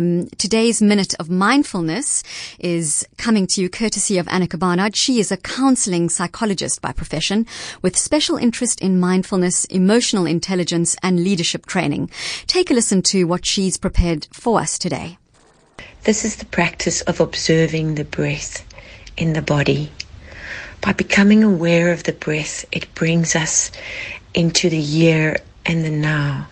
Um, today's Minute of Mindfulness is coming to you courtesy of Anneke Barnard. She is a counseling psychologist by profession with special interest in mindfulness, emotional intelligence, and leadership training. Take a listen to what she's prepared for us today. This is the practice of observing the breath in the body. By becoming aware of the breath, it brings us into the here and the now,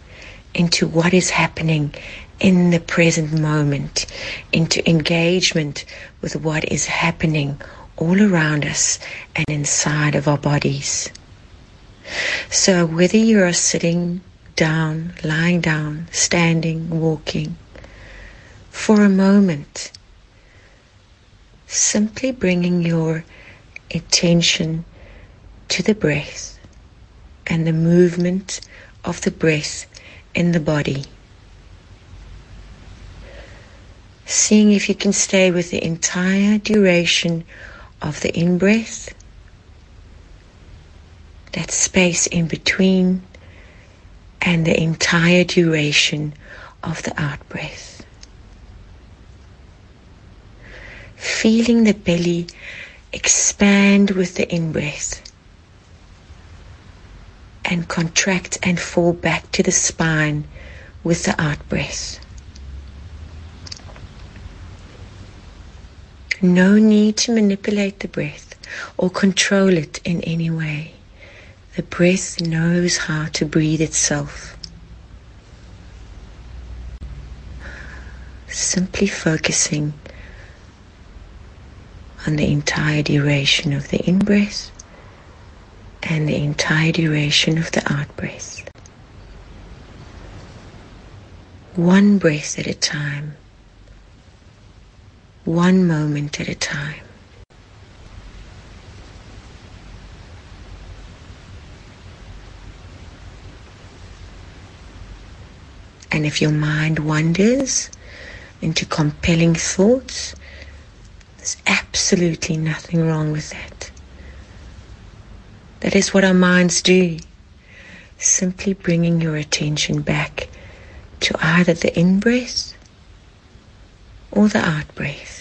into what is happening in the present moment, into engagement with what is happening all around us and inside of our bodies. So, whether you are sitting down, lying down, standing, walking, for a moment, simply bringing your attention to the breath and the movement of the breath in the body. Seeing if you can stay with the entire duration of the in breath, that space in between, and the entire duration of the out breath. Feeling the belly expand with the in breath and contract and fall back to the spine with the out breath. No need to manipulate the breath or control it in any way. The breath knows how to breathe itself. Simply focusing on the entire duration of the in breath and the entire duration of the out breath. One breath at a time, one moment at a time. And if your mind wanders into compelling thoughts, there's absolutely nothing wrong with that. That is what our minds do. Simply bringing your attention back to either the in breath or the out breath.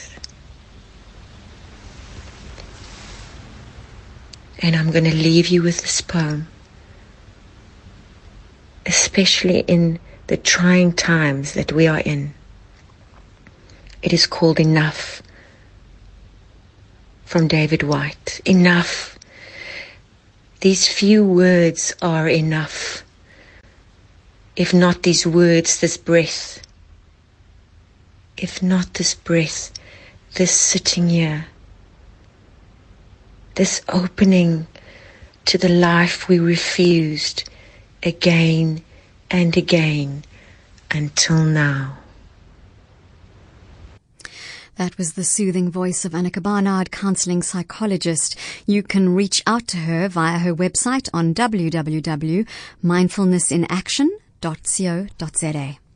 And I'm going to leave you with this poem, especially in the trying times that we are in. It is called Enough from David Whyte. Enough. These few words are enough. If not these words, this breath. If not this breath, this sitting here. This opening to the life we refused again and again until now. That was the soothing voice of Anneke Barnard, counseling psychologist. You can reach out to her via her website on www.mindfulnessinaction.co.za.